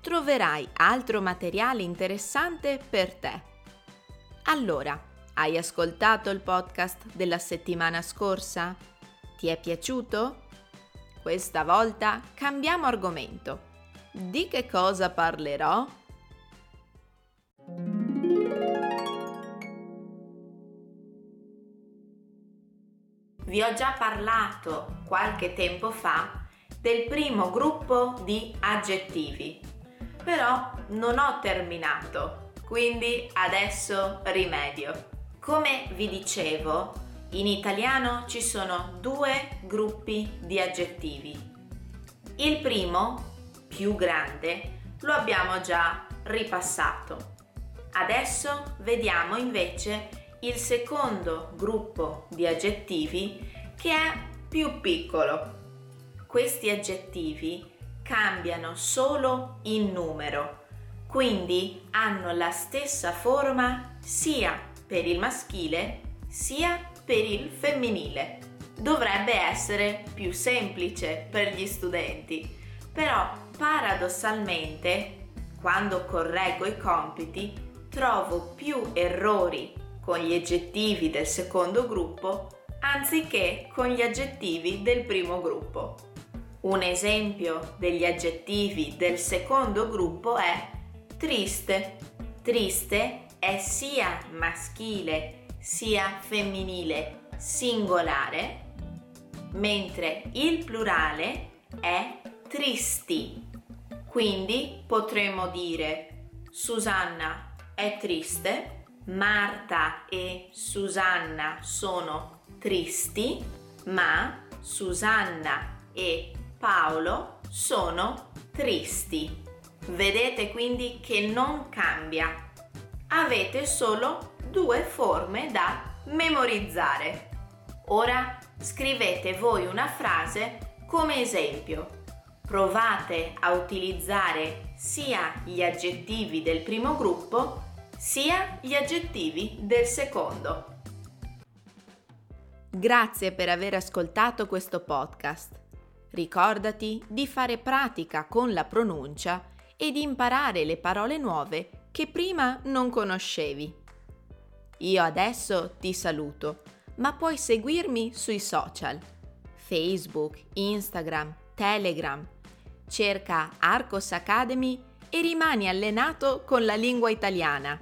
troverai altro materiale interessante per te. Allora, hai ascoltato il podcast della settimana scorsa? Ti è piaciuto? Questa volta cambiamo argomento. Di che cosa parlerò? Vi ho già parlato qualche tempo fa del primo gruppo di aggettivi però non ho terminato, quindi adesso rimedio. Come vi dicevo, in italiano ci sono due gruppi di aggettivi. Il primo, più grande, lo abbiamo già ripassato. Adesso vediamo invece il secondo gruppo di aggettivi che è più piccolo. Questi aggettivi cambiano solo in numero, quindi hanno la stessa forma sia per il maschile sia per il femminile. Dovrebbe essere più semplice per gli studenti, però paradossalmente, quando correggo i compiti, trovo più errori con gli aggettivi del secondo gruppo anziché con gli aggettivi del primo gruppo. Un esempio degli aggettivi del secondo gruppo è triste. Triste è sia maschile sia femminile singolare, mentre il plurale è tristi. Quindi potremmo dire Susanna è triste, Marta e Susanna sono tristi, ma Susanna e Paolo sono tristi. Vedete quindi che non cambia. Avete solo due forme da memorizzare. Ora scrivete voi una frase come esempio. Provate a utilizzare sia gli aggettivi del primo gruppo sia gli aggettivi del secondo. Grazie per aver ascoltato questo podcast. Ricordati di fare pratica con la pronuncia e di imparare le parole nuove che prima non conoscevi. Io adesso ti saluto, ma puoi seguirmi sui social Facebook, Instagram, Telegram. Cerca Arcos Academy e rimani allenato con la lingua italiana.